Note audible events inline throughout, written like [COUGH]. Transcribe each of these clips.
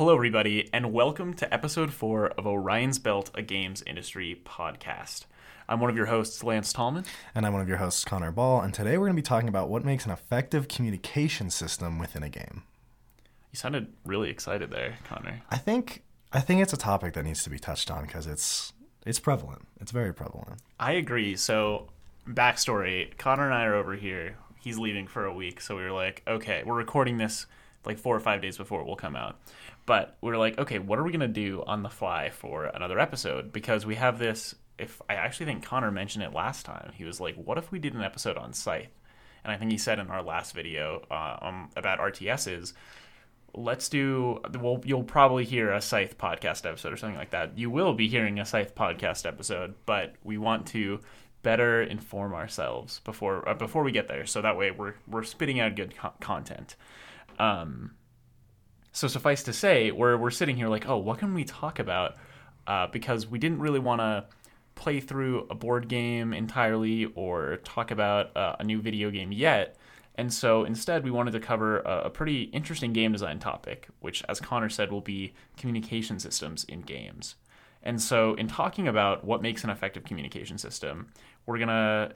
Hello, everybody, and welcome to episode four of Orion's Belt, a games industry podcast. I'm one of your hosts, Lance Tallman. And I'm one of your hosts, Connor Ball, and today we're going to be talking about what makes an effective communication system within a game. You sounded really excited there, Connor. I think I think it's a topic that needs to be touched on because it's it's prevalent. It's very prevalent. I agree. So, backstory Connor and I are over here. He's leaving for a week. So, we were like, okay, we're recording this like four or five days before it will come out. But we are like, okay, what are we going to do on the fly for another episode? Because we have this. If I actually think Connor mentioned it last time, he was like, what if we did an episode on Scythe? And I think he said in our last video uh, um, about RTSs, let's do well you'll probably hear a scythe podcast episode or something like that you will be hearing a scythe podcast episode but we want to better inform ourselves before uh, before we get there so that way we're we're spitting out good co- content um so suffice to say we're we're sitting here like oh what can we talk about uh, because we didn't really want to play through a board game entirely or talk about uh, a new video game yet and so instead, we wanted to cover a, a, pretty interesting game design topic, which, as Connor said, will be communication systems in games. And so, in talking about what makes an effective communication system, we're going to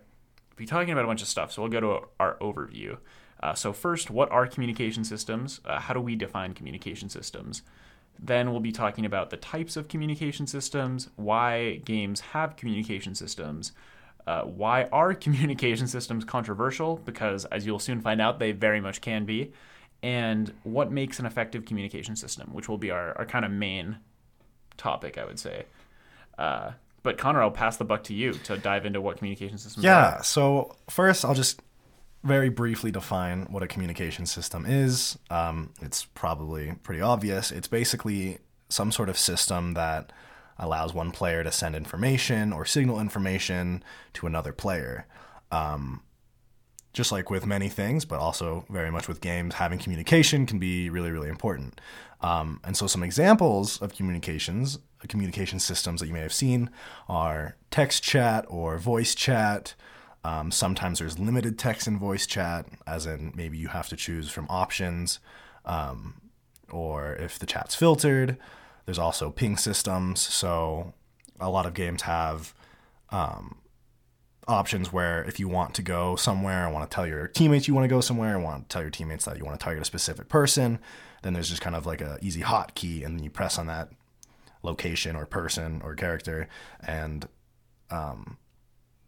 be talking about a bunch of stuff. So, we'll go to our overview. Uh, so, first, what are communication systems? Uh, how do we define communication systems? Then, we'll be talking about the types of communication systems, why games have communication systems, uh, why are [LAUGHS] communication systems controversial? Because, as you'll soon find out, they very much can be. And what makes an effective communication system, which will be our, our kind of main topic, I would say. Uh, but Connor, I'll pass the buck to you to dive into what communication systems are. yeah, are. so first, I'll just very briefly define what a communication system is. Um, it's probably pretty obvious. It's basically some sort of system that allows one player to send information or signal information to another player. Um, just like with many things, but also very much with games, having communication can be really, really important. Um, and so, some examples of communications, communication systems that you may have seen are text chat or voice chat. Um, sometimes there's limited text and voice chat, as in maybe you have to choose from options, um, or if the chat's filtered. There's also ping systems. So a lot of games have um, options where if you want to go somewhere and want to tell your teammates you want to go somewhere and want to tell your teammates that you want to target a specific person, then there's just kind of like a easy hotkey and then you press on that location or person or character and um,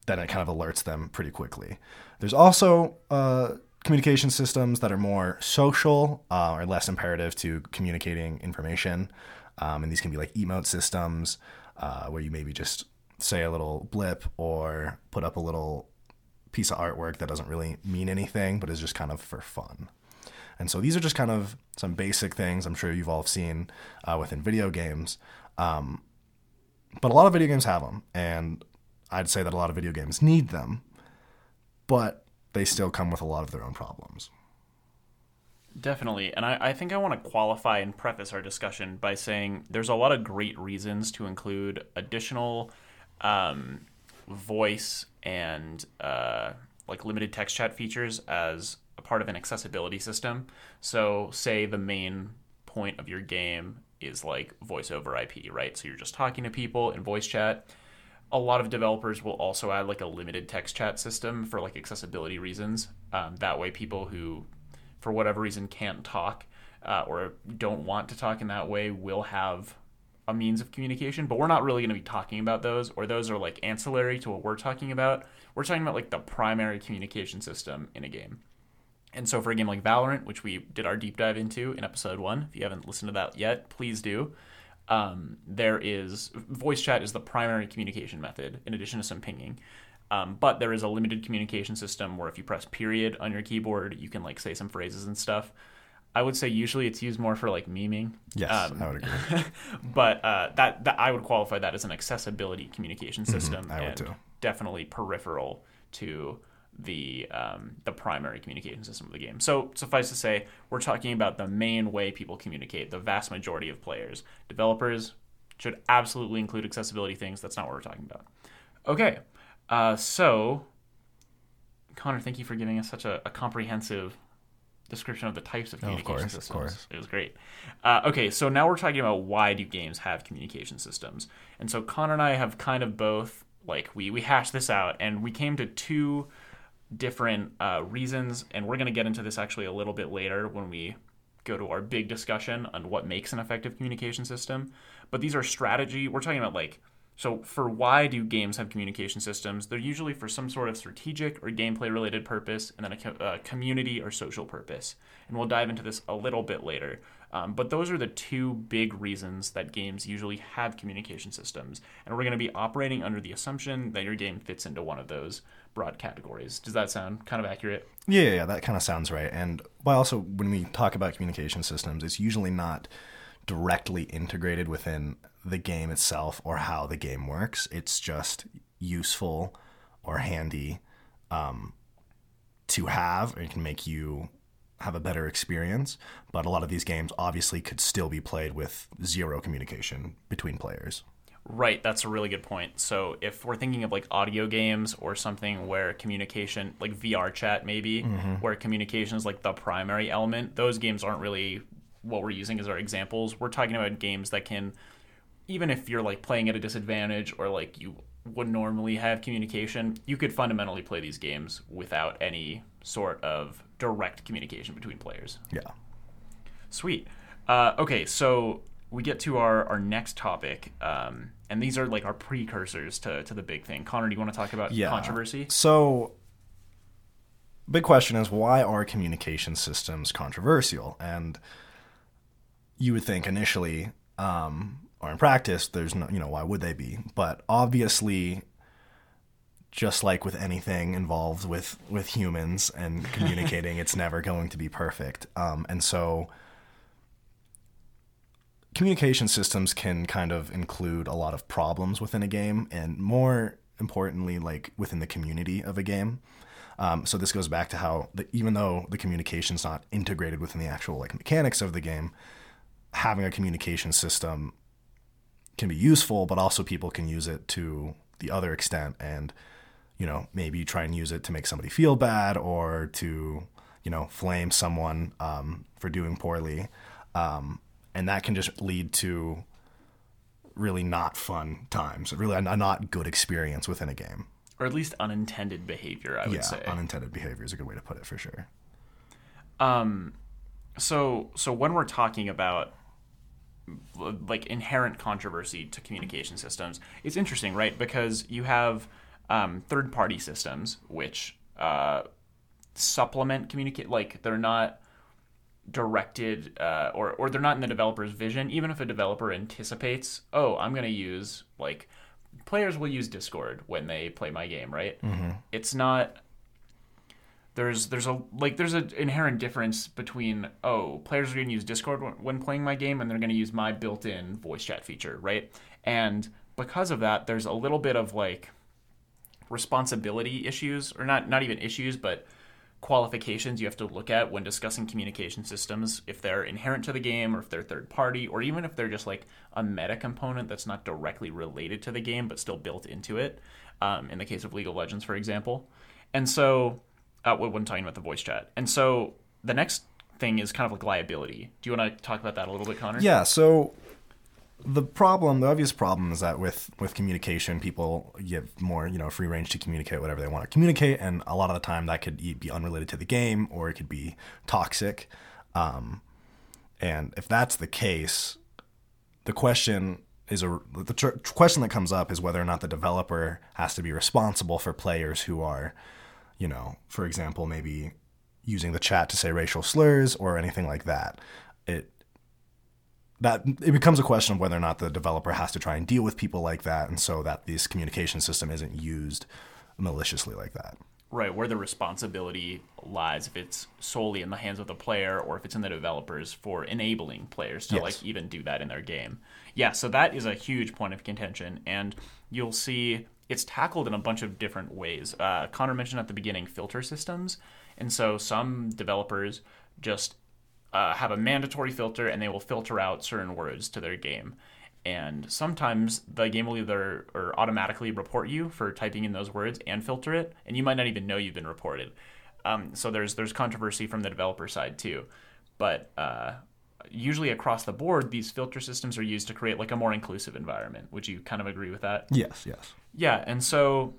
then it kind of alerts them pretty quickly. There's also uh, communication systems that are more social uh, or less imperative to communicating information. Um, and these can be like emote systems uh, where you maybe just say a little blip or put up a little piece of artwork that doesn't really mean anything, but is just kind of for fun. And so these are just kind of some basic things I'm sure you've all seen uh, within video games. Um, but a lot of video games have them, and I'd say that a lot of video games need them, but they still come with a lot of their own problems. Definitely. And I, I think I want to qualify and preface our discussion by saying there's a lot of great reasons to include additional um, voice and uh, like limited text chat features as a part of an accessibility system. So, say the main point of your game is like voice over IP, right? So you're just talking to people in voice chat. A lot of developers will also add like a limited text chat system for like accessibility reasons. Um, that way, people who for whatever reason can't talk uh, or don't want to talk in that way will have a means of communication, but we're not really going to be talking about those, or those are like ancillary to what we're talking about. We're talking about like the primary communication system in a game. And so for a game like Valorant, which we did our deep dive into in episode one, if you haven't listened to that yet, please do. Um, there is voice chat is the primary communication method in addition to some pinging. Um, but there is a limited communication system where if you press period on your keyboard, you can like say some phrases and stuff. I would say usually it's used more for like memeing. Yes, um, I would agree. [LAUGHS] but uh, that, that I would qualify that as an accessibility communication mm-hmm, system. Mm-hmm, I would too. Definitely peripheral to the um, the primary communication system of the game. So suffice to say, we're talking about the main way people communicate. The vast majority of players, developers should absolutely include accessibility things. That's not what we're talking about. Okay, uh, so, Connor, thank you for giving us such a, a comprehensive description of the types of communication Oh, of course, of course. It was great. Uh, okay, so now we're talking about why do games have communication systems, and so Connor and I have kind of both like we we hashed this out, and we came to two different uh, reasons, and we're going to get into this actually a little bit later when we go to our big discussion on what makes an effective communication system. But these are strategy. We're talking about like so for why do games have communication systems? They're usually for some sort of strategic or gameplay related purpose, and then a co- uh, community or social purpose. And we'll dive into this a little bit later. Um, but those are the two big reasons that games usually have communication systems. And we're going to be operating under the assumption that your game fits into one of those broad categories. Does that sound kind of accurate? Yeah, yeah, that kind of sounds right. And but also when we talk about communication systems, it's usually not directly integrated within the game itself or how the game works. It's just useful or handy um, to have, it can make you have a better experience. But a lot of these games obviously could still be played with zero communication between players. Right, that's a really good point. So if we're thinking of like audio games or something where communication, like VR chat maybe, where communication is like the primary element, those games aren't really what we're using as our examples. We're talking about games that can, even if you're like playing at a disadvantage or like you would normally have communication, you could fundamentally play these games without any sort of direct communication between players. Yeah. Sweet. Uh, okay, so we get to our, our next topic, um, and these are like our precursors to, to the big thing. Connor, do you want to talk about Yeah. controversy? So, big question is why are communication systems controversial? And you would think initially, um, or in practice, there's no, you know, why would they be? But obviously, just like with anything involved with with humans and communicating, [LAUGHS] it's never going to be perfect. Um, and so, communication systems can kind of include a lot of problems within a game, and more importantly, like within the community of a game. Um, so this goes back to how the, even though the communication's not integrated within the actual like mechanics of the game, having a communication system can be useful, but also people can use it to the other extent and you know maybe try and use it to make somebody feel bad or to you know flame someone um, for doing poorly um, and that can just lead to really not fun times really a not good experience within a game Or at least unintended behavior, I would yeah say. unintended behavior is a good way to put it for sure Um, so so when we're talking about like inherent controversy to communication systems, it's interesting, right? Because you have um, third party systems which uh, supplement communicate, like they're not directed uh, or or they're not in the developer's vision. Even if a developer anticipates, oh, I'm going to use like players will use Discord when they play my game, right? Mm-hmm. It's not there's there's a like there's an inherent difference between oh players are going to use discord when, when playing my game and they're going to use my built-in voice chat feature right and because of that there's a little bit of like responsibility issues or not not even issues but qualifications you have to look at when discussing communication systems if they're inherent to the game or if they're third party or even if they're just like a meta component that's not directly related to the game but still built into it um, in the case of league of legends for example. And so uh, when talking about the voice chat. And so the next thing is kind of like liability. Do you want to talk about that a little bit connor? Yeah, so the problem, the obvious problem is that with with communication, people give more, you know, free range to communicate whatever they want to communicate, and a lot of the time that could be unrelated to the game or it could be toxic. Um, and if that's the case, the question is a the tr- question that comes up is whether or not the developer has to be responsible for players who are, you know, for example, maybe using the chat to say racial slurs or anything like that. It that it becomes a question of whether or not the developer has to try and deal with people like that, and so that this communication system isn't used maliciously like that. right where the responsibility lies if it's solely in the hands of the player or if it's in the developers for enabling players to Yes. like even do that in their game yeah so that is a huge point of contention and you'll see it's tackled in a bunch of different ways uh, connor mentioned at the beginning filter systems and so some developers just uh, have a mandatory filter and they will filter out certain words to their game. And sometimes the game will either or automatically report you for typing in those words and filter it, and you might not even know you've been reported. um, so there's there's controversy from the developer side too, but uh, usually across the board, these filter systems are used to create like a more inclusive environment. Would you kind of agree with that? Yes, yes. Yeah, and so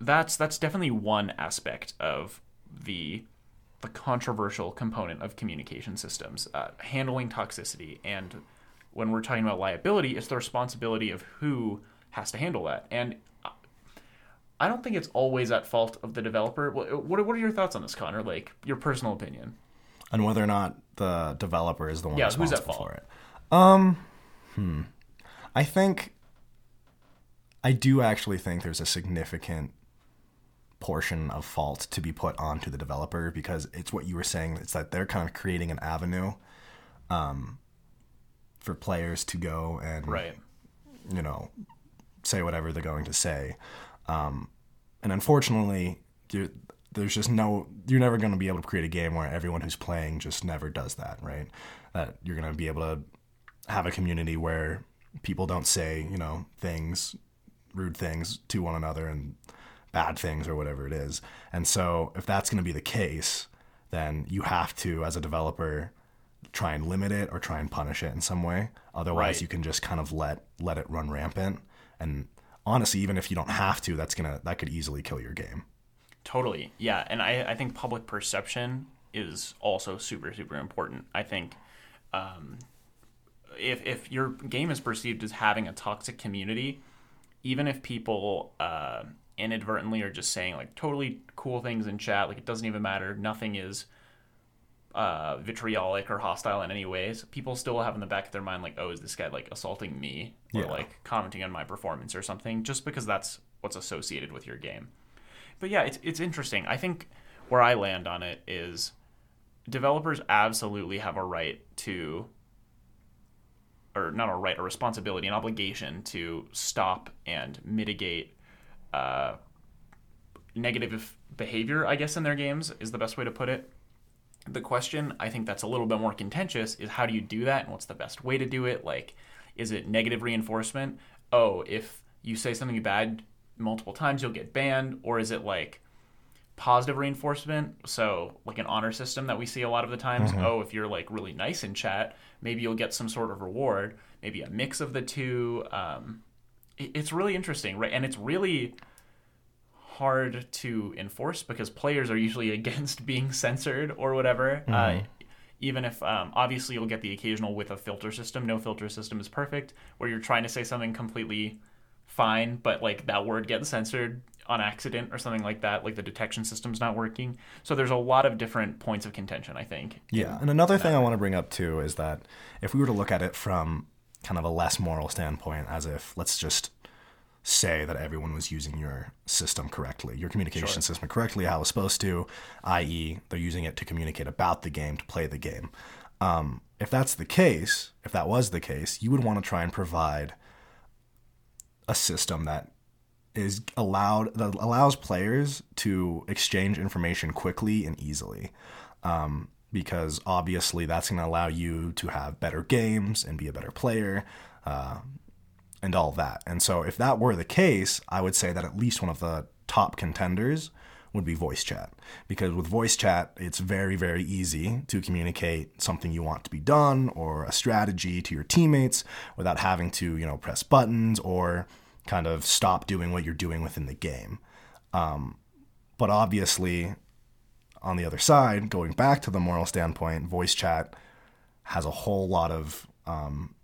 that's that's definitely one aspect of the the controversial component of communication systems, uh, handling toxicity, and when we're talking about liability, it's the responsibility of who has to handle that. And I don't think it's always at fault of the developer. What what are your thoughts on this, Connor? Like your personal opinion? And whether or not the developer is the one Yeah, who's responsible at fault? for it. Um, hmm. I think I do actually think there's a significant portion of fault to be put onto the developer because it's what you were saying. It's that they're kind of creating an avenue, um, for players to go and Right. you know, say whatever they're going to say. Um, and unfortunately, there's just no, you're never going to be able to create a game where everyone who's playing just never does that, right? That you're going to be able to have a community where people don't say, you know, things, rude things to one another and bad things or whatever it is. And so if that's going to be the case, then you have to, as a developer, try and limit it or try and punish it in some way. Otherwise, Right. you can just kind of let let it run rampant. And honestly, even if you don't have to, that's gonna that could easily kill your game. Totally. Yeah. And I, I think public perception is also super, super important. I think um, if, if your game is perceived as having a toxic community, even if people uh, inadvertently are just saying like totally cool things in chat, like it doesn't even matter, nothing is uh, vitriolic or hostile in any ways, people still have in the back of their mind like, oh, is this guy like assaulting me or Yeah. like commenting on my performance or something? Just because that's what's associated with your game. But yeah, it's it's interesting. I think where I land on it is developers absolutely have a right to or not a right, a responsibility, an obligation to stop and mitigate uh, negative behavior, I guess, in their games is the best way to put it. The question, I think that's a little bit more contentious, is how do you do that and what's the best way to do it? Like, is it negative reinforcement? Oh, if you say something bad multiple times, you'll get banned? Or is it like positive reinforcement? So, like an honor system that we see a lot of the times. Oh, if you're like really nice in chat, maybe you'll get some sort of reward, maybe a mix of the two. Um, it's really interesting, right? And it's really hard to enforce because players are usually [LAUGHS] against being censored or whatever. Uh, even if um, obviously you'll get the occasional with a filter system, no filter system is perfect, where you're trying to say something completely fine, but like that word gets censored on accident or something like that, like the detection system's not working. So there's a lot of different points of contention, I think. Yeah, and another thing I want to bring up too is that if we were to look at it from kind of a less moral standpoint, as if let's just say that everyone was using your system correctly, your communication system correctly, how it was supposed to, i.e., they're using it to communicate about the game, to play the game. Um, if that's the case, if that was the case, you would want to try and provide a system that is allowed that allows players to exchange information quickly and easily um, because obviously that's going to allow you to have better games and be a better player uh, and all that. And so if that were the case i would say that at least one of the top contenders would be voice chat. Because with voice chat it's very very easy to communicate something you want to be done or a strategy to your teammates without having to you know press buttons or kind of stop doing what you're doing within the game. Um, but obviously on the other side going back to the moral standpoint voice chat has a whole lot of um,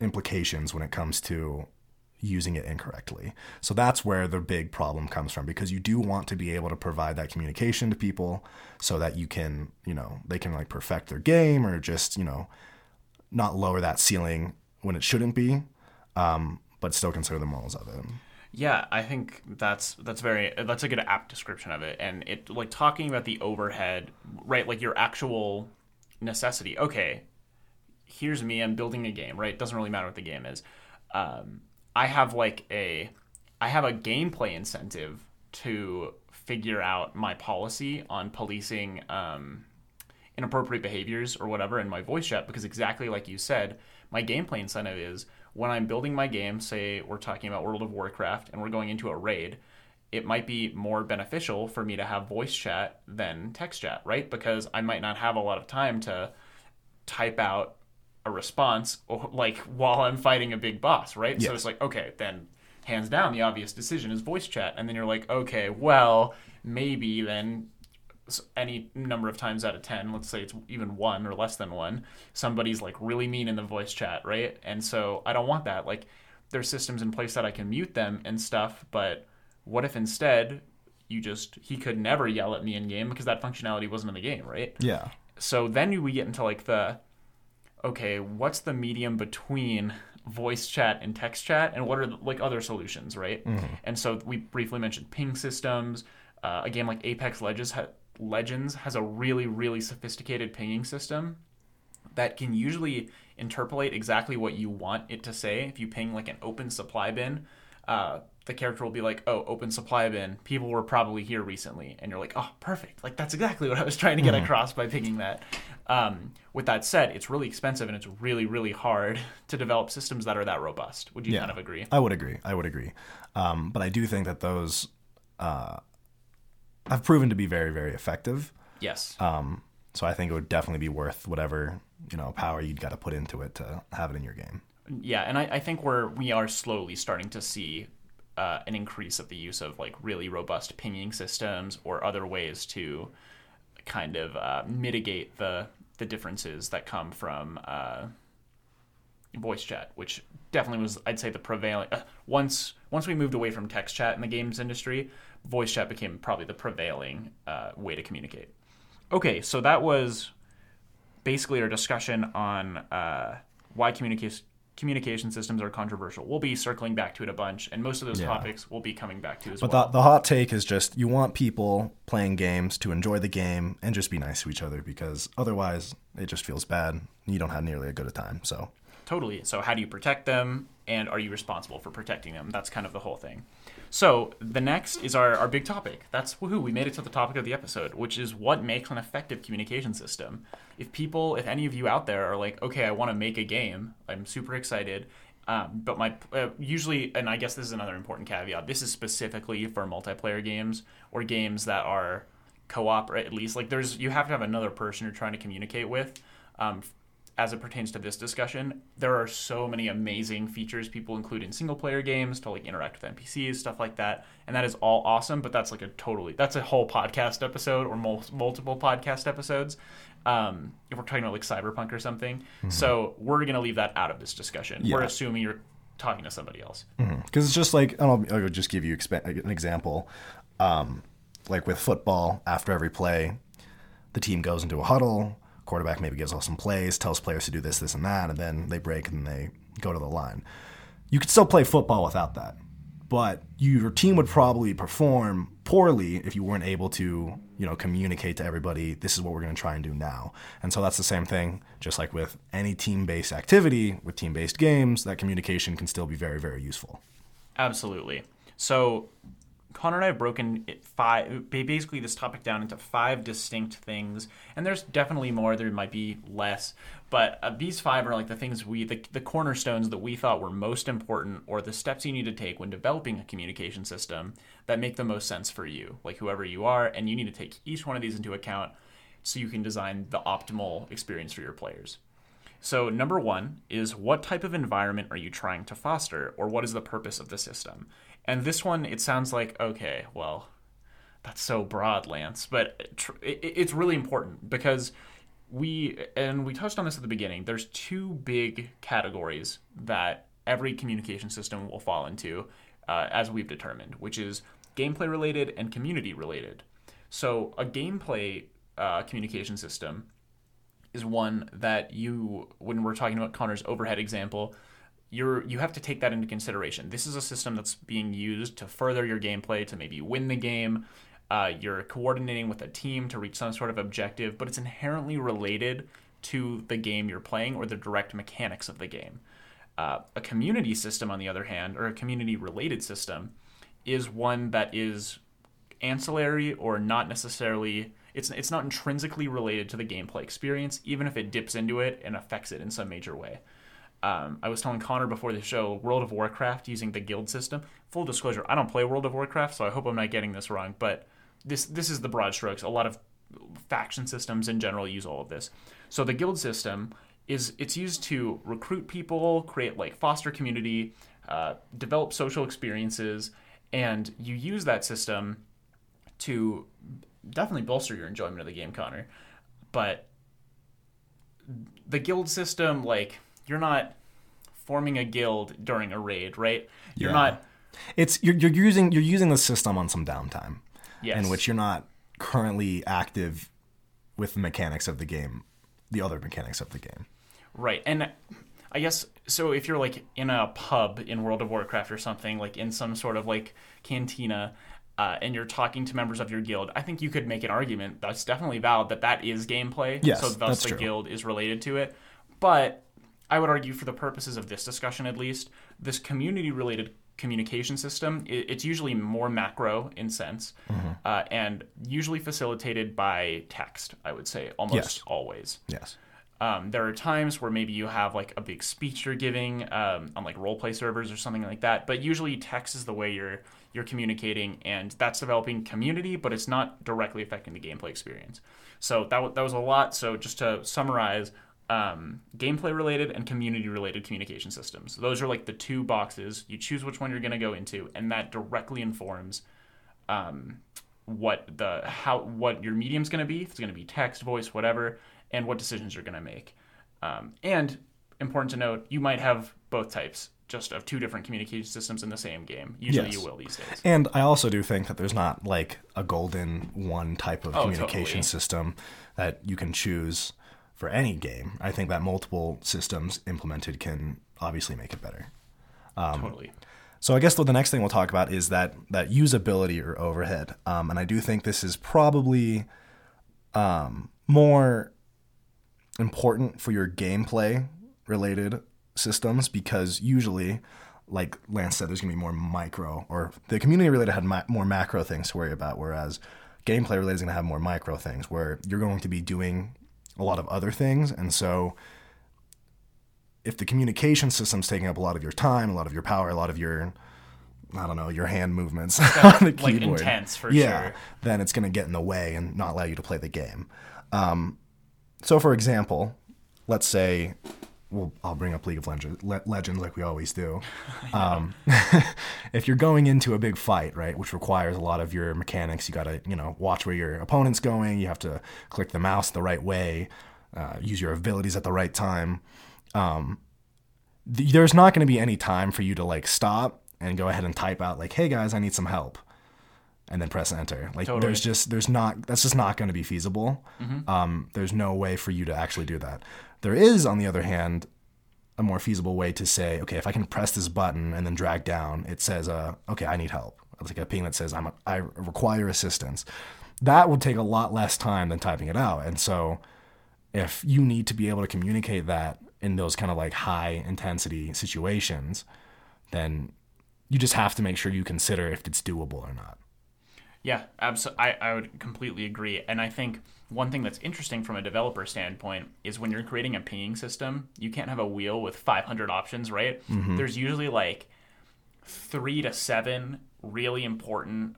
implications when it comes to using it incorrectly. So that's where the big problem comes from because you do want to be able to provide that communication to people so that you can, you know, they can like perfect their game or just, you know, not lower that ceiling when it shouldn't be, um, but still consider the morals of it. Yeah, I think that's that's very that's a good apt description of it, and it like talking about the overhead, right? Like your actual necessity. Okay, here's me. I'm building a game, right? It doesn't really matter what the game is. Um, I have like a I have a gameplay incentive to figure out my policy on policing um, inappropriate behaviors or whatever in my voice chat because exactly like you said, my gameplay incentive is when I'm building my game, say we're talking about World of Warcraft and we're going into a raid, it might be more beneficial for me to have voice chat than text chat, right? Because I might not have a lot of time to type out a response or, like while I'm fighting a big boss, right? So it's like, okay, then hands down the obvious decision is voice chat and then you're like, okay, well, maybe then any number of times out of 10 let's say it's even one or less than one somebody's like really mean in the voice chat right? And so i don't want that. Like there's systems in place that i can mute them and stuff but what if instead you just he could never yell at me in game because that functionality wasn't in the game right? Yeah. so then we get into like the okay what's the medium between voice chat and text chat and what are the, like other solutions right? And so we briefly mentioned ping systems. Uh, a game like apex legends, ha- legends has a really really sophisticated pinging system that can usually interpolate exactly what you want it to say. If you ping like an open supply bin uh, the character will be like oh open supply bin. People were probably here recently. And you're like oh perfect. Like that's exactly what i was trying to get across by pinging that. Um, with that said it's really expensive and it's really really hard [LAUGHS] to develop systems that are that robust. Would you Yeah. kind of agree? I would agree. I would agree. Um, but I do think that those uh, have proven to be very, very effective. yes Um, so I think it would definitely be worth whatever you know power you'd got to put into it to have it in your game. Yeah, and I, I think we're we are slowly starting to see uh, an increase of the use of like really robust pinging systems or other ways to kind of uh, mitigate the the differences that come from uh, voice chat, which definitely was I'd say the prevailing uh, once once we moved away from text chat in the games industry, voice chat became probably the prevailing uh, way to communicate. Okay, so that was basically our discussion on uh, why communication communication systems are controversial. We'll be circling back to it a bunch, and most of those Yeah. topics we'll be coming back to as But well. But the, the hot take is just you want people playing games to enjoy the game and just be nice to each other because otherwise it just feels bad. You don't have nearly a good a time. So Totally. So, how do you protect them, and are you responsible for protecting them? That's kind of the whole thing. So, the next is our, our big topic. That's woohoo, we made it to the topic of the episode, which is what makes an effective communication system. If people, if any of you out there are like, okay, I want to make a game, I'm super excited. Um, but my uh, usually, and I guess this is another important caveat. This is specifically for multiplayer games or games that are co-op, or at least like there's you have to have another person you're trying to communicate with. Um, as it pertains to this discussion, there are so many amazing features people include in single player games to like interact with NPCs, stuff like that. And that is all awesome, but that's like a totally, that's a whole podcast episode or mul- multiple podcast episodes. Um, if we're talking about like Cyberpunk or something. So we're going to leave that out of this discussion. We're assuming you're talking to somebody else. because it's just like I'll, I'll just give you expa- an example. Um, like with football, after every play, the team goes into a huddle. Quarterback maybe gives off some plays, tells players to do this, this, and that, and then they break and they go to the line. You could still play football without that, but your team would probably perform poorly if you weren't able to, you know, communicate to everybody. This is what we're going to try and do now. And so that's the same thing, just like with any team-based activity, with team-based games, that communication can still be very, very useful. Absolutely. So, Connor and I have broken it five, basically this topic down into five distinct things, and there's definitely more. There might be less, but uh, these five are like the things we, the, the cornerstones that we thought were most important, or the steps you need to take when developing a communication system that make the most sense for you, like whoever you are, and you need to take each one of these into account so you can design the optimal experience for your players. So, number one is what type of environment are you trying to foster, or what is the purpose of the system? And this one, it sounds like, okay, well, that's so broad, Lance, but tr- it, it's really important because we, and we touched on this at the beginning, there's two big categories that every communication system will fall into, uh, as we've determined, which is gameplay related and community related. So, a gameplay uh, communication system is one that you when we're talking about Connor's overhead example, you're you have to take that into consideration. This is a system that's being used to further your gameplay to maybe win the game. Uh, you're coordinating with a team to reach some sort of objective, but it's inherently related to the game you're playing or the direct mechanics of the game. Uh, a community system, on the other hand, or a community related system, is one that is ancillary or not necessarily it's it's not intrinsically related to the gameplay experience even if it dips into it and affects it in some major way Um, I was telling Connor before the show, World of Warcraft using the guild system. Full disclosure, I don't play World of Warcraft, so I hope I'm not getting this wrong. But this this is the broad strokes. A lot of faction systems in general use all of this. So the guild system is it's used to recruit people, create like foster community, uh, develop social experiences, and you use that system to definitely bolster your enjoyment of the game, Connor. But the guild system, like you're not forming a guild during a raid, right? You're Yeah. not. It's you're, you're using you're using the system on some downtime Yes. in which you're not currently active with the mechanics of the game, the other mechanics of the game. Right. And I guess so if you're like in a pub in World of Warcraft or something, like in some sort of like cantina, uh, and you're talking to members of your guild, I think you could make an argument that's definitely valid that that is gameplay. Yes, so thus the true. guild is related to it. But I would argue, for the purposes of this discussion at least, this community related communication system it's usually more macro in sense Mm-hmm. uh, and usually facilitated by text i would say almost Yes. always Yes. um, there are times where maybe you have like a big speech you're giving um, on like role play servers or something like that. But usually text is the way you're you're communicating, and that's developing community, but it's not directly affecting the gameplay experience. So that wa- that was a lot. So just to summarize. Um, gameplay related and community related communication systems. Those are like the two boxes. You choose which one you're going to go into, and that directly informs um, what the how what your medium's going to be. If it's going to be text, voice, whatever, and what decisions you're going to make. Um, and important to note, you might have both types, just of two different communication systems in the same game. Usually, Yes. you will these days. And I also do think that there's not like a golden one type of Oh, communication totally. system that you can choose for any game. I think that multiple systems implemented can obviously make it better. Um, totally. So I guess the next thing we'll talk about is that that usability or overhead, um, and I do think this is probably um, more important for your gameplay related systems because usually, like Lance said, there's gonna be more micro or the community related had ma- more macro things to worry about, whereas gameplay related is gonna have more micro things where you're going to be doing a lot of other things, and so if the communication system's taking up a lot of your time, a lot of your power, a lot of your I don't know, your hand movements on the like keyboard. intense for yeah, sure. then it's going to get in the way and not allow you to play the game. Um, so, for example, let's say, well, I'll bring up League of Legends, Le- Legends like we always do. [LAUGHS] Um, [LAUGHS] if you're going into a big fight, right, which requires a lot of your mechanics, you got to, you know, watch where your opponent's going. You have to click the mouse the right way, uh, use your abilities at the right time. Um, th- there's not going to be any time for you to like stop and go ahead and type out like, "Hey guys, I need some help," and then press enter. Like, Totally. there's just there's not that's just not going to be feasible. Um, there's no way for you to actually do that. There is, on the other hand, a more feasible way to say, okay, if I can press this button and then drag down, it says, uh, okay, I need help. It's like a ping that says, I'm, I require assistance. That would take a lot less time than typing it out. And so, if you need to be able to communicate that in those kind of like high intensity situations, then you just have to make sure you consider if it's doable or not. Yeah, absolutely. I, I would completely agree. And I think one thing that's interesting from a developer standpoint is when you're creating a pinging system, you can't have a wheel with 500 options, right? There's usually like three to seven really important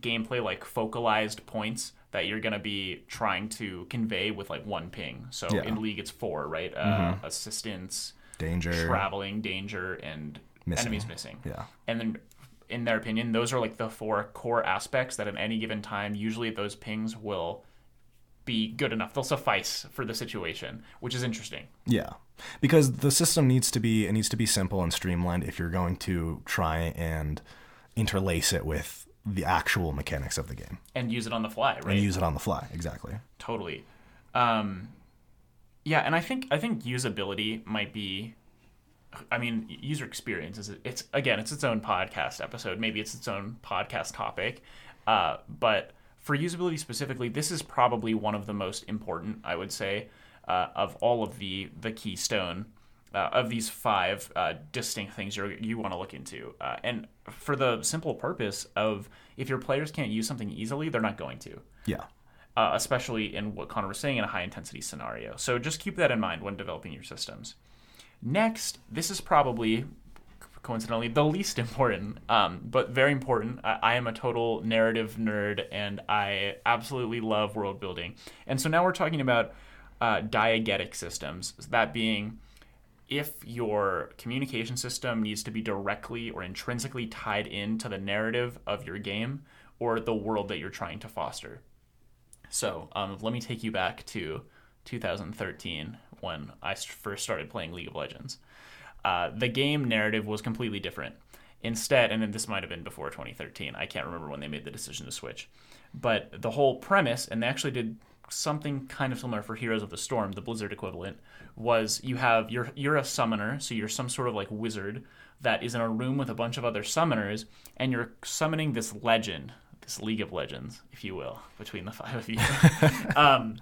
gameplay, like focalized points that you're going to be trying to convey with like one ping. So Yeah. in League, it's four, right? Uh, assistance, Danger. traveling, danger, and Missing. enemies missing. Yeah. And then, in their opinion, those are like the four core aspects that at any given time, usually those pings will be good enough. They'll suffice for the situation, which is interesting. Yeah. Because the system needs to be it needs to be simple and streamlined if you're going to try and interlace it with the actual mechanics of the game And use it on the fly, right? and use it on the fly. Exactly. totally. Um, yeah, and I think I think usability might be. I mean, user experience is it's again it's its own podcast episode. Maybe it's its own podcast topic, uh, but for usability specifically, this is probably one of the most important. I would say uh, of all of the the keystone uh, of these five uh, distinct things you you want to look into, uh, and for the simple purpose of if your players can't use something easily, they're not going to Yeah. uh, especially in what Connor was saying in a high intensity scenario. So just keep that in mind when developing your systems. Next, this is probably coincidentally the least [LAUGHS] important, um, but very important. I, I, am a total narrative nerd, and I absolutely love world building. And so now we're talking about uh, diegetic systems. That being, if your communication system needs to be directly or intrinsically tied into the narrative of your game or the world that you're trying to foster. So um, let me take you back to 2013 when I first started playing League of Legends. Uh, the game narrative was completely different. Instead, and this might have been before 2013, I can't remember when they made the decision to switch. But the whole premise, and they actually did something kind of similar for Heroes of the Storm, the Blizzard equivalent, was you have you're you're a summoner, so you're some sort of like wizard that is in a room with a bunch of other summoners, and you're summoning this legend this League of Legends, if you will, between the [LAUGHS] five of you, [LAUGHS] um,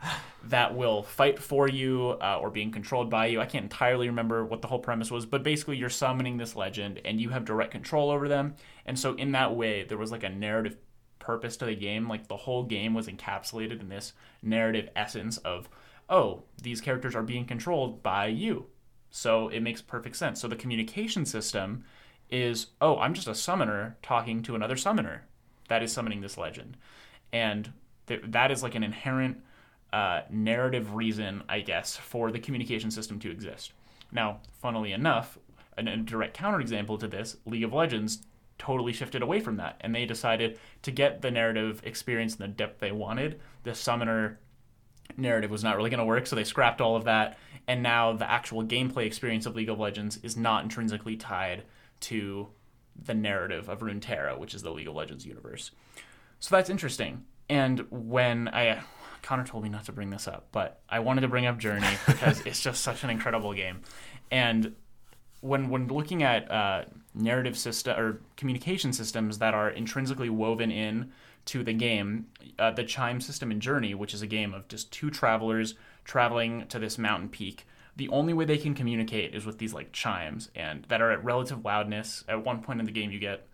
that will fight for you uh, or being controlled by you. I can't entirely remember what the whole premise was, but basically you're summoning this legend and you have direct control over them. And so in that way, there was like a narrative purpose to the game. Like the whole game was encapsulated in this narrative essence of, oh, these characters are being controlled by you. So it makes perfect sense. So the communication system is, oh, I'm just a summoner talking to another summoner that is summoning this legend, and th- that is like an inherent uh, narrative reason, I guess, for the communication system to exist. Now, funnily enough, a, a direct counterexample to this, League of Legends totally shifted away from that, and they decided to get the narrative experience and the depth they wanted. The summoner narrative was not really going to work, so they scrapped all of that, and now the actual gameplay experience of League of Legends is not intrinsically tied to the narrative of Runeterra, which is the League of Legends universe. So that's interesting. And when I Connor told me not to bring this up, but I wanted to bring up Journey [LAUGHS] because it's just such an incredible game. And when when looking at uh, narrative system or communication systems that are intrinsically woven in to the game, uh, the chime system in Journey, which is a game of just two travelers traveling to this mountain peak, the only way they can communicate is with these like chimes and that are at relative loudness. At one point in the game, you get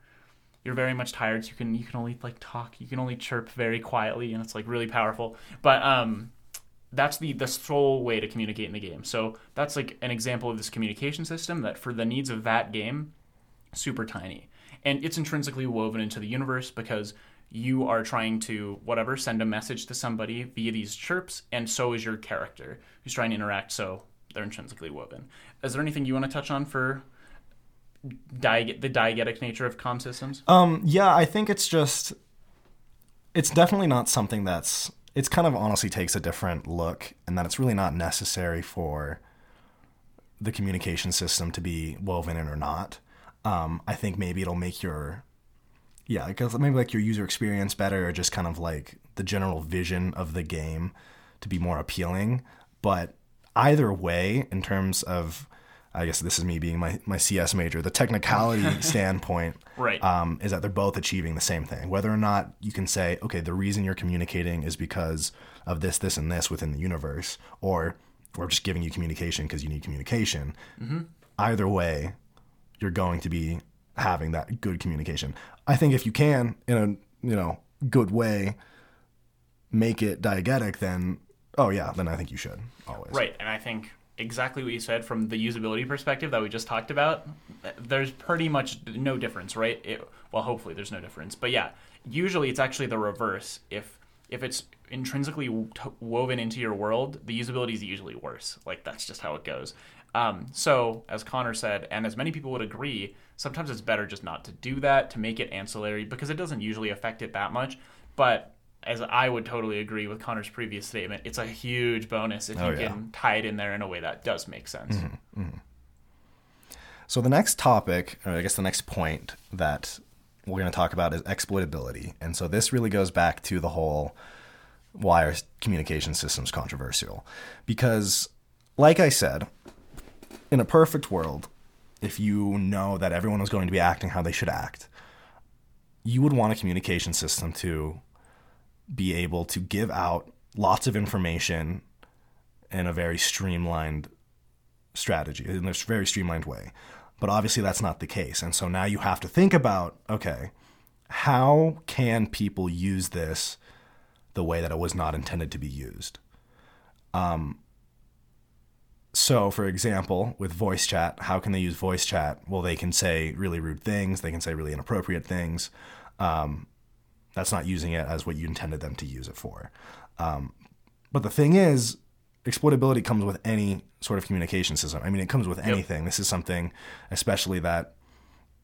you're very much tired, so you can you can only like talk, you can only chirp very quietly, and it's like really powerful. But um, that's the the sole way to communicate in the game. So that's like an example of this communication system that for the needs of that game, super tiny, and it's intrinsically woven into the universe because you are trying to whatever send a message to somebody via these chirps and so is your character who's trying to interact so they're intrinsically woven. Is there anything you want to touch on for the diegetic nature of com systems? Um, yeah, I think it's just it's definitely not something that's it's kind of honestly takes a different look, and that it's really not necessary for the communication system to be woven in or not. Um, I think maybe it'll make your yeah, because maybe like your user experience better, or just kind of like the general vision of the game to be more appealing. But either way, in terms of, I guess this is me being my, my CS major, the technicality [LAUGHS] standpoint right. um, is that they're both achieving the same thing. Whether or not you can say, okay, the reason you're communicating is because of this, this, and this within the universe, or we're just giving you communication because you need communication. Mm-hmm. Either way, you're going to be having that good communication. I think if you can, in a you know good way, make it diegetic, then Oh yeah, then I think you should always. Right, and I think exactly what you said from the usability perspective that we just talked about. There's pretty much no difference, right? It, well, hopefully there's no difference, but yeah, usually it's actually the reverse. If if it's intrinsically woven into your world, the usability is usually worse. Like that's just how it goes. Um, so, as Connor said, and as many people would agree, sometimes it's better just not to do that to make it ancillary because it doesn't usually affect it that much. But as I would totally agree with Connor's previous statement, it's a huge bonus if oh, you yeah. can tie it in there in a way that does make sense. Mm-hmm, mm-hmm. So the next topic, or I guess the next point that we're going to talk about is exploitability, and so this really goes back to the whole why are communication systems controversial? Because, like I said, in a perfect world, if you know that everyone was going to be acting how they should act, you would want a communication system to be able to give out lots of information in a very streamlined strategy, in a very streamlined way. But obviously, that's not the case. And so now you have to think about okay, how can people use this the way that it was not intended to be used? Um, So, for example, with voice chat, how can they use voice chat? Well, they can say really rude things, they can say really inappropriate things. Um, that's not using it as what you intended them to use it for. Um, but the thing is, exploitability comes with any sort of communication system. I mean, it comes with anything. This is something, especially that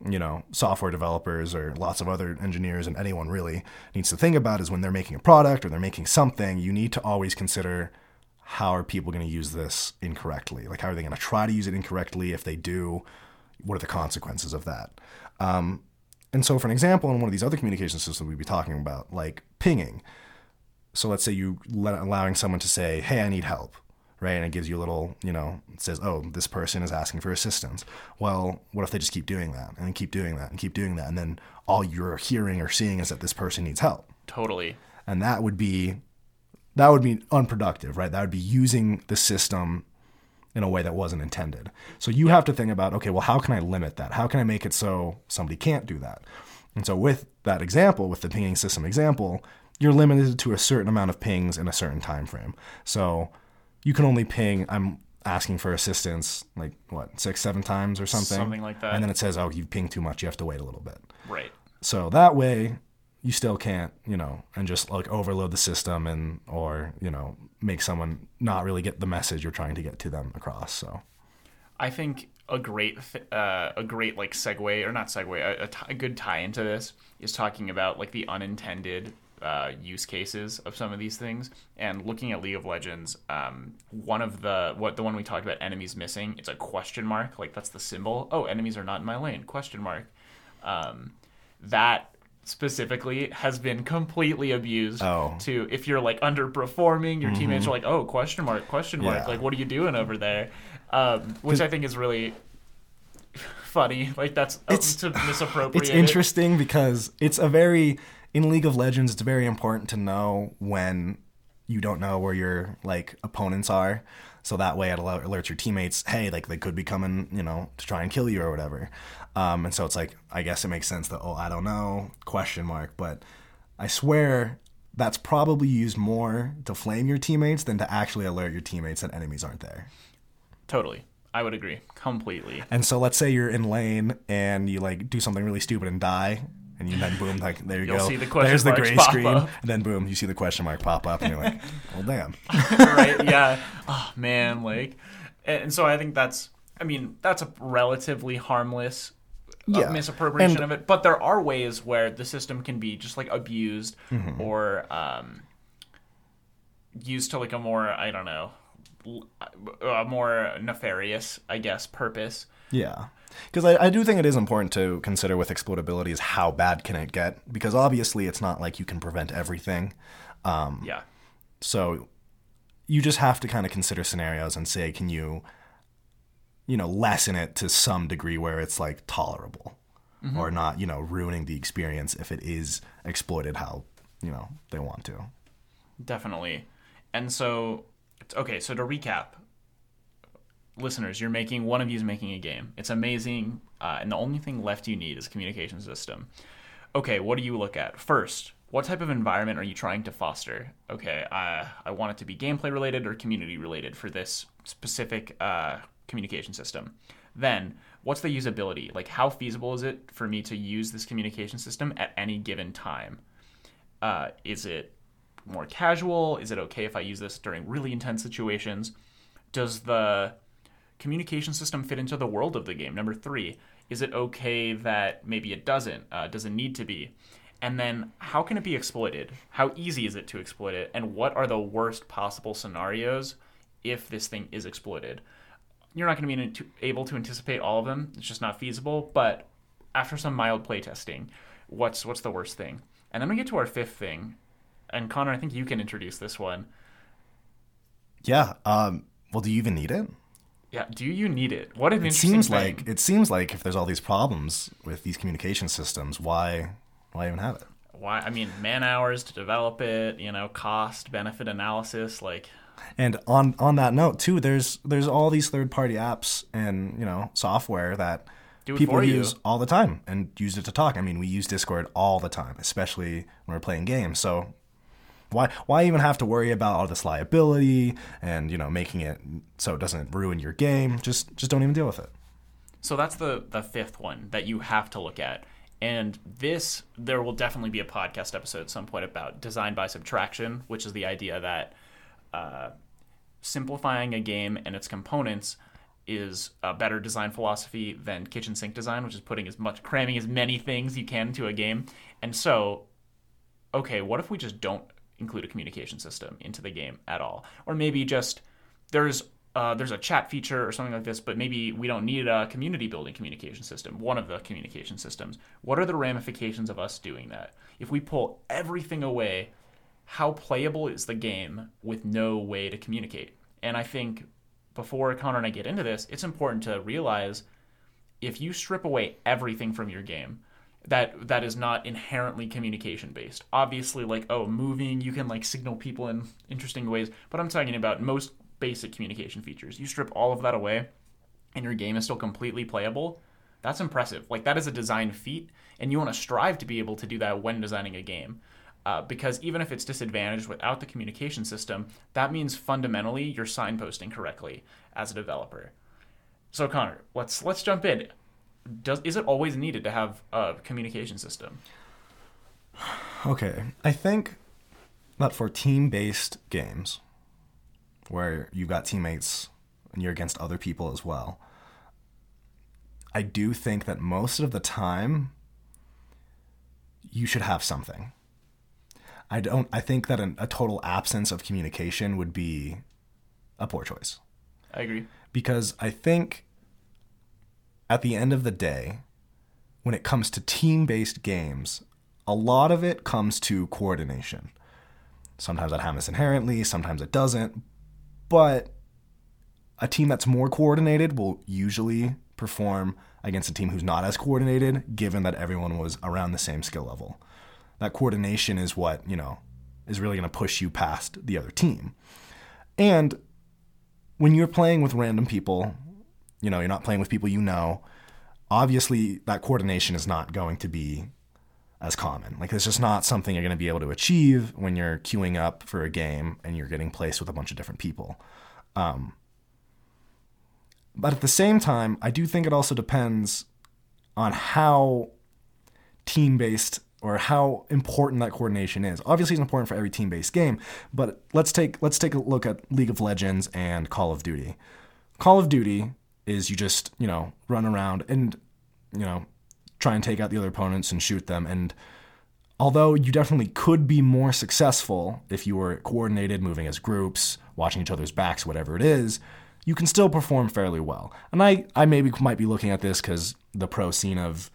you know software developers or lots of other engineers and anyone really needs to think about is when they're making a product or they're making something. You need to always consider how are people going to use this incorrectly? Like, how are they going to try to use it incorrectly? If they do, what are the consequences of that? Um, and so, for an example, in one of these other communication systems we'd be talking about, like pinging. So, let's say you let, allowing someone to say, "Hey, I need help," right? And it gives you a little, you know, it says, "Oh, this person is asking for assistance." Well, what if they just keep doing that and keep doing that and keep doing that, and then all you're hearing or seeing is that this person needs help, Totally. and that would be that would be unproductive, right? That would be using the system in a way that wasn't intended. So you have to think about, okay, well, how can I limit that? How can I make it so somebody can't do that? And so with that example, with the pinging system example, you're limited to a certain amount of pings in a certain time frame. So you can only ping I'm asking for assistance like what, 6 7 times or something. Something like that. And then it says, "Oh, you pinged too much. You have to wait a little bit." Right. So that way, you still can't, you know, and just like overload the system and or you know make someone not really get the message you're trying to get to them across. So I think a great, uh, a great like segue or not segue, a, a, t- a good tie into this is talking about like the unintended uh, use cases of some of these things. And looking at League of Legends, um, one of the what the one we talked about, enemies missing, it's a question mark. Like that's the symbol. Oh, enemies are not in my lane. Question mark. Um, that specifically has been completely abused Oh. to if you're like underperforming your teammates are like oh question mark question mark Mm-hmm. Yeah. like what are you doing over there um, which i think is really funny like that's uh, It's- to [SIGHS] misappropriate it's it. interesting because it's a very in League of Legends. It's very important to know when you don't know where your like opponents are. So that way it alerts your teammates, hey, like they could be coming, you know, to try and kill you or whatever. Um, and so it's like, I guess it makes sense that, oh, I don't know, question mark. But I swear that's probably used more to flame your teammates than to actually alert your teammates that enemies aren't there. totally i would agree completely And so let's say you're in lane and you like do something really stupid and die. And you then boom, like there you You'll go. see the question There's the gray screen, up. and then boom, you see the question mark pop up, and you're like, [LAUGHS] "Well, damn." [LAUGHS] right yeah oh man like and and so i think that's i mean that's a relatively harmless uh, Yeah. misappropriation And- of it but there are ways where the system can be just like abused Mm-hmm. or um used to like a more i don't know a more nefarious i guess purpose Yeah, because I, I do think it is important to consider with exploitability is how bad can it get? Because obviously it's not like you can prevent everything. Um, yeah So you just have to kind of consider scenarios and say, can you, you know, lessen it to some degree where it's like tolerable or not, you know, ruining the experience if it is exploited how, you know, they want to. Definitely. And so, it's- okay, so to recap, listeners, you're making, one of you is making a game. It's amazing. Uh, and the only thing left you need is a communication system. Okay, what do you look at? First, what type of environment are you trying to foster? Okay, uh, I want it to be gameplay related or community related for this specific uh, communication system. Then, what's the usability? Like, how feasible is it for me to use this communication system at any given time? Uh, is it more casual? Is it okay if I use this during really intense situations? Does the communication system fit into the world of the game? Number three, is it okay that maybe it doesn't? Uh, does it need to be? And then how can it be exploited? How easy is it to exploit it? And what are the worst possible scenarios if this thing is exploited? You're not going to be able to anticipate all of them. It's just not feasible. But after some mild playtesting, what's what's the worst thing? And then we get to our fifth thing. And Connor, I think you can introduce this one. Yeah. Um, well, do you even need it? Yeah, do you need it? What an It interesting seems thing. like it seems like if there's all these problems with these communication systems, why why even have it? why I mean man hours to develop it, you know, cost benefit analysis, like And on on that note too, there's there's all these third party apps and you know software that people use all the time and use it to talk. I mean, we use Discord all the time, especially when we're playing games. So Why why even have to worry about all this liability and you know making it so it doesn't ruin your game? Just just don't even deal with it. So that's the the fifth one that you have to look at. And this, there will definitely be a podcast episode at some point about design by subtraction, which is the idea that uh, simplifying a game and its components is a better design philosophy than kitchen sink design, which is putting as much, cramming as many things you can into a game. And so, okay, what if we just don't include a communication system into the game at all? Or maybe just there's uh, there's a chat feature or something like this, but maybe we don't need a community building communication system, one of the communication systems. What are the ramifications of us doing that? If we pull everything away, how playable is the game with no way to communicate? And I think before Connor and I get into this, it's important to realize if you strip away everything from your game, that that is not inherently communication based. Obviously, like oh, moving, you can like signal people in interesting ways, but I'm talking about most basic communication features. You strip all of that away and your game is still completely playable. That's impressive. Like that is a design feat, and you want to strive to be able to do that when designing a game. Uh, because even if it's disadvantaged without the communication system, that means fundamentally you're signposting correctly as a developer. So Connor, let's let's jump in. Does is it always needed to have a communication system? Okay, I think that for team-based games, where you've got teammates and you're against other people as well. I do think that most of the time you should have something. I don't I think that an, a total absence of communication would be a poor choice. I agree. Because I think at the end of the day, when it comes to team-based games, a lot of it comes to coordination. Sometimes that happens inherently, sometimes it doesn't, but a team that's more coordinated will usually perform against a team who's not as coordinated, given that everyone was around the same skill level. That coordination is what, you know, is really going to push you past the other team. And when you're playing with random people, you know, you're not playing with people you know, obviously that coordination is not going to be as common. Like it's just not something you're going to be able to achieve when you're queuing up for a game and you're getting placed with a bunch of different people. Um, but at the same time, I do think it also depends on how team based or how important that coordination is. Obviously, it's important for every team based game, but let's take let's take a look at League of Legends and Call of Duty. Call of Duty is you just you know run around and you know try and take out the other opponents and shoot them. And although you definitely could be more successful if you were coordinated, moving as groups, watching each other's backs, whatever it is, you can still perform fairly well. And I, I maybe might be looking at this because the pro scene of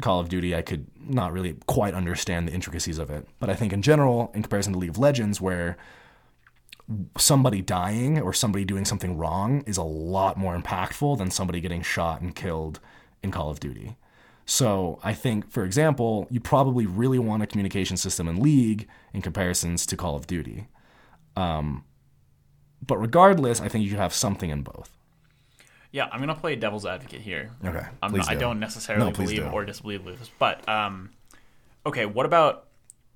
Call of Duty, I could not really quite understand the intricacies of it. But I think in general, in comparison to League of Legends, where somebody dying or somebody doing something wrong is a lot more impactful than somebody getting shot and killed in Call of Duty. So I think, for example, you probably really want a communication system in League in comparisons to Call of Duty. Um, but regardless, I think you should have something in both. Yeah, I'm gonna play devil's advocate here. Okay, I'm not, I do. don't necessarily No, believe do. or disbelieve this, but um, okay. What about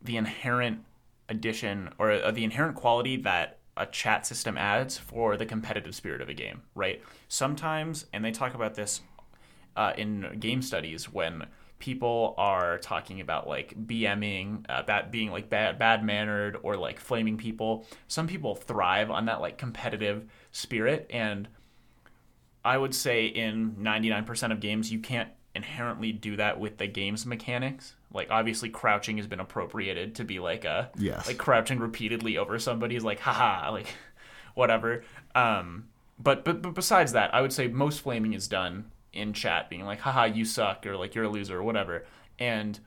the inherent addition or uh, the inherent quality that a chat system adds for the competitive spirit of a game? Right. Sometimes, and they talk about this uh, in game studies when people are talking about like BMing, uh, that being like bad bad mannered or like flaming people. Some people thrive on that like competitive spirit, and I would say in 99% of games you can't inherently do that with the game's mechanics. Like obviously crouching has been appropriated to be like a Yes. like crouching repeatedly over somebody is like haha like [LAUGHS] whatever. Um but, but but besides that, I would say most flaming is done in chat being like haha you suck or like you're a loser or whatever. And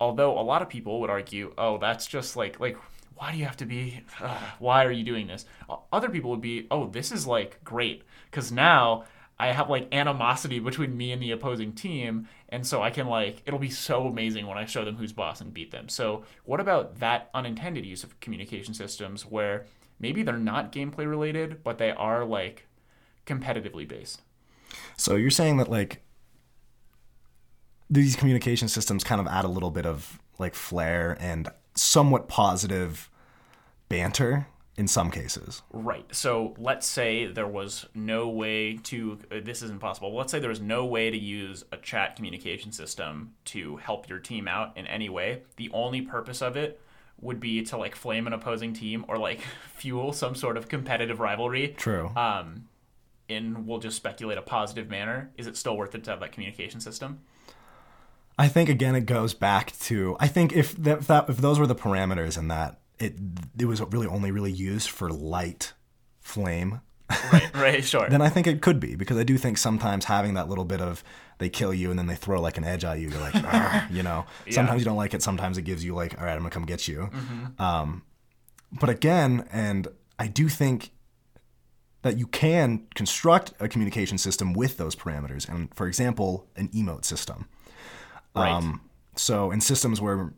although a lot of people would argue, "Oh, that's just like like why do you have to be uh, [SIGHS] why are you doing this?" Other people would be, "Oh, this is like great cuz now I have like animosity between me and the opposing team, and so I can like it'll be so amazing when I show them who's boss and beat them. So, what about that unintended use of communication systems where maybe they're not gameplay related, but they are like competitively based? So you're saying that like these communication systems kind of add a little bit of like flair and somewhat positive banter in some cases. Right. So let's say there was no way to, uh, this is impossible. Let's say there was no way to use a chat communication system to help your team out in any way. The only purpose of it would be to like flame an opposing team or like [LAUGHS] fuel some sort of competitive rivalry. True. Um, in we'll just speculate a positive manner. Is it still worth it to have that communication system? I think again it goes back to I think if that, if that if those were the parameters in that it it was really only really used for light flame Right. Right. [LAUGHS] Sure. then I think it could be because I do think sometimes having that little bit of they kill you and then they throw like an edge at you, you're like, [LAUGHS] you know. Sometimes you don't like it. Sometimes it gives you like, all right, I'm gonna come get you. Um, but again, and I do think that you can construct a communication system with those parameters, and for example, an emote system. right. Um, so in systems where,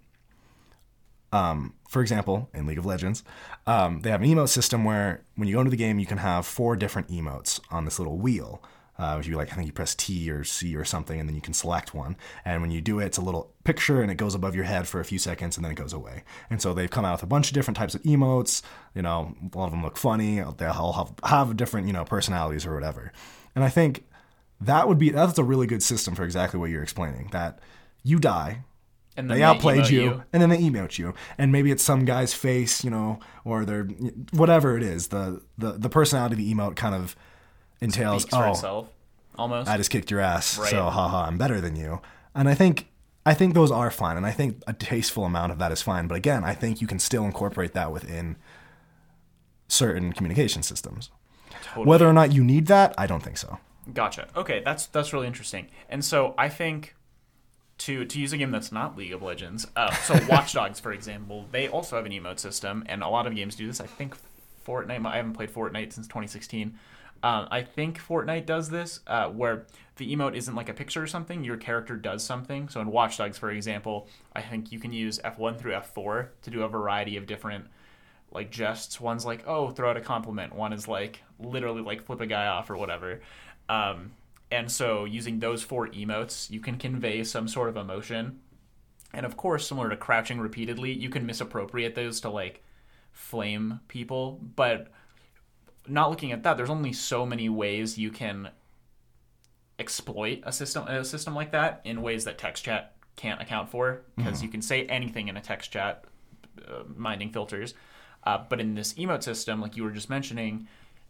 um, for example, in League of Legends, um, they have an emote system where when you go into the game, you can have four different emotes on this little wheel. Uh, if you like, I think you press T or C or something, and then you can select one. And when you do it, it's a little picture, and it goes above your head for a few seconds, and then it goes away. And so they've come out with a bunch of different types of emotes. You know, a lot of them look funny. They all have, have different, you know, personalities or whatever. And I think that would be that's a really good system for exactly what you're explaining. That you die, and they outplayed emote you, and then they emote you, and maybe it's some guy's face, you know, or their whatever it is. The the the personality of the emote kind of entails. Speaks oh, itself, almost. I just kicked your ass, Right. so haha, I'm better than you. And I think I think those are fine, and I think a tasteful amount of that is fine. But again, I think you can still incorporate that within certain communication systems. Totally. Whether or not you need that, I don't think so. Gotcha. Okay, that's that's really interesting. And so I think to to use a game that's not League of Legends, uh, so [LAUGHS] Watch Dogs, for example, they also have an emote system, and a lot of games do this. I think Fortnite. I haven't played Fortnite since 2016. Um, I think Fortnite does this, uh, where the emote isn't like a picture or something. Your character does something. So in Watch Dogs, for example, I think you can use F1 through F4 to do a variety of different like jests. One's like, oh, throw out a compliment. One is like literally like flip a guy off or whatever. Um, and so using those four emotes, you can convey some sort of emotion. And of course, similar to crouching repeatedly, you can misappropriate those to like flame people. But not looking at that, there's only so many ways you can exploit a system a system like that in ways that text chat can't account for because you can say anything in a text chat uh, minding filters uh, but in this emote system like you were just mentioning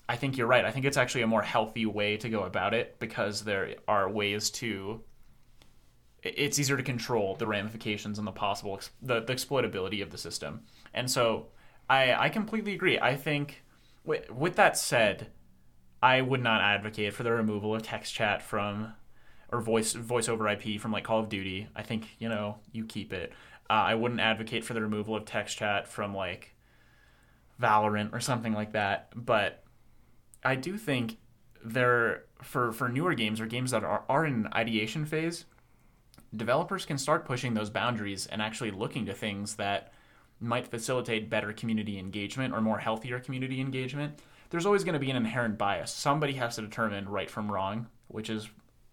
i think you're right i think it's actually a more healthy way to go about it because there are ways to it's easier to control the ramifications and the possible the, the exploitability of the system and so i i completely agree i think with, with that said I would not advocate for the removal of text chat from or voice voice over IP from like Call of Duty. I think you know you keep it. Uh, I wouldn't advocate for the removal of text chat from like Valorant or something like that. But I do think there for for newer games or games that are are in an ideation phase, developers can start pushing those boundaries and actually looking to things that might facilitate better community engagement or more healthier community engagement. There's always going to be an inherent bias. Somebody has to determine right from wrong, which is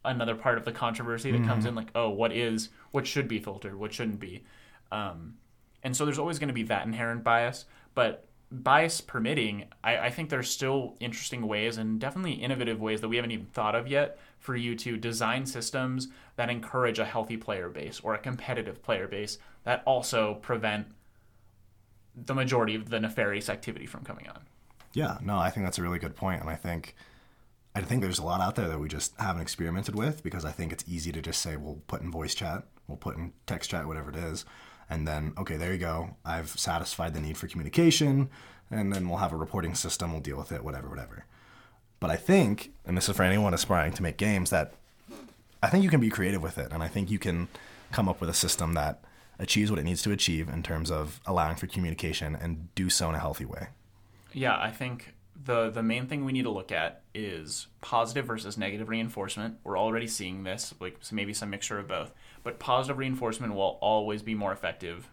another part of the controversy that comes in like, oh, what is, what should be filtered, what shouldn't be. Um, and so there's always going to be that inherent bias. But bias permitting, I, I think there's still interesting ways and definitely innovative ways that we haven't even thought of yet for you to design systems that encourage a healthy player base or a competitive player base that also prevent the majority of the nefarious activity from coming on. Yeah, no, I think that's a really good point, and I think I think there's a lot out there that we just haven't experimented with because I think it's easy to just say we'll put in voice chat, we'll put in text chat, whatever it is, and then okay, there you go. I've satisfied the need for communication, and then we'll have a reporting system. We'll deal with it, whatever, whatever. But I think, and this is for anyone aspiring to make games, that I think you can be creative with it, and I think you can come up with a system that achieves what it needs to achieve in terms of allowing for communication and do so in a healthy way. Yeah, I think the the main thing we need to look at is positive versus negative reinforcement. We're already seeing this, like maybe some mixture of both. But positive reinforcement will always be more effective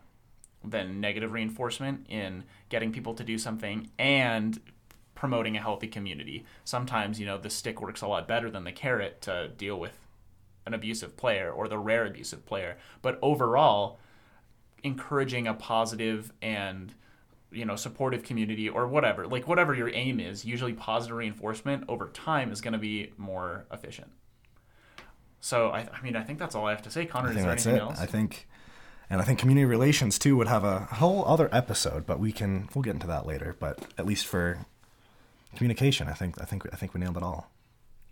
than negative reinforcement in getting people to do something and promoting a healthy community. Sometimes, you know, the stick works a lot better than the carrot to deal with an abusive player or the rare abusive player. But overall, encouraging a positive and you know supportive community or whatever like whatever your aim is usually positive reinforcement over time is going to be more efficient so I, I mean i think that's all i have to say connor I is there that's anything it. else I think, and I think community relations too would have a whole other episode, but we can we'll get into that later. But at least for communication, I think I think I think we nailed it all.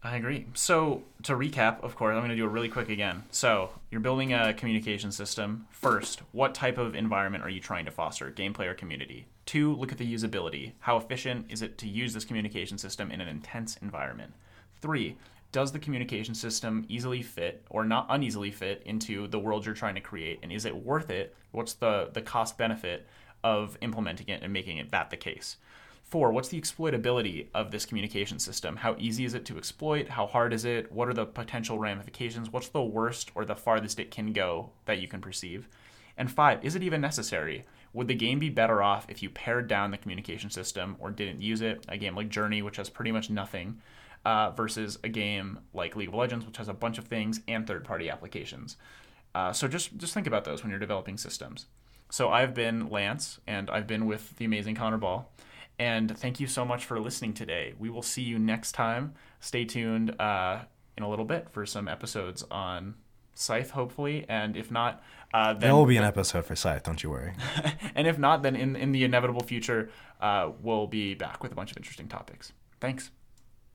I agree. So to recap, of course, I'm going to do it really quick again. So you're building a communication system. First, what type of environment are you trying to foster, gameplay or community? Two, look at the usability. How efficient is it to use this communication system in an intense environment? Three, does the communication system easily fit or not uneasily fit into the world you're trying to create? And is it worth it? What's the, the cost benefit of implementing it and making it that the case? Four, what's the exploitability of this communication system? How easy is it to exploit? How hard is it? What are the potential ramifications? What's the worst or the farthest it can go that you can perceive? And five, is it even necessary? Would the game be better off if you pared down the communication system or didn't use it? A game like Journey, which has pretty much nothing, uh, versus a game like League of Legends, which has a bunch of things and third-party applications. Uh, so just just think about those when you're developing systems. So I've been Lance, and I've been with the amazing Connor Ball. And thank you so much for listening today. We will see you next time. Stay tuned uh, in a little bit for some episodes on Scythe, hopefully. And if not, uh, then There will be an episode for Scythe, don't you worry. [LAUGHS] and if not, then in in the inevitable future, uh, we'll be back with a bunch of interesting topics. Thanks.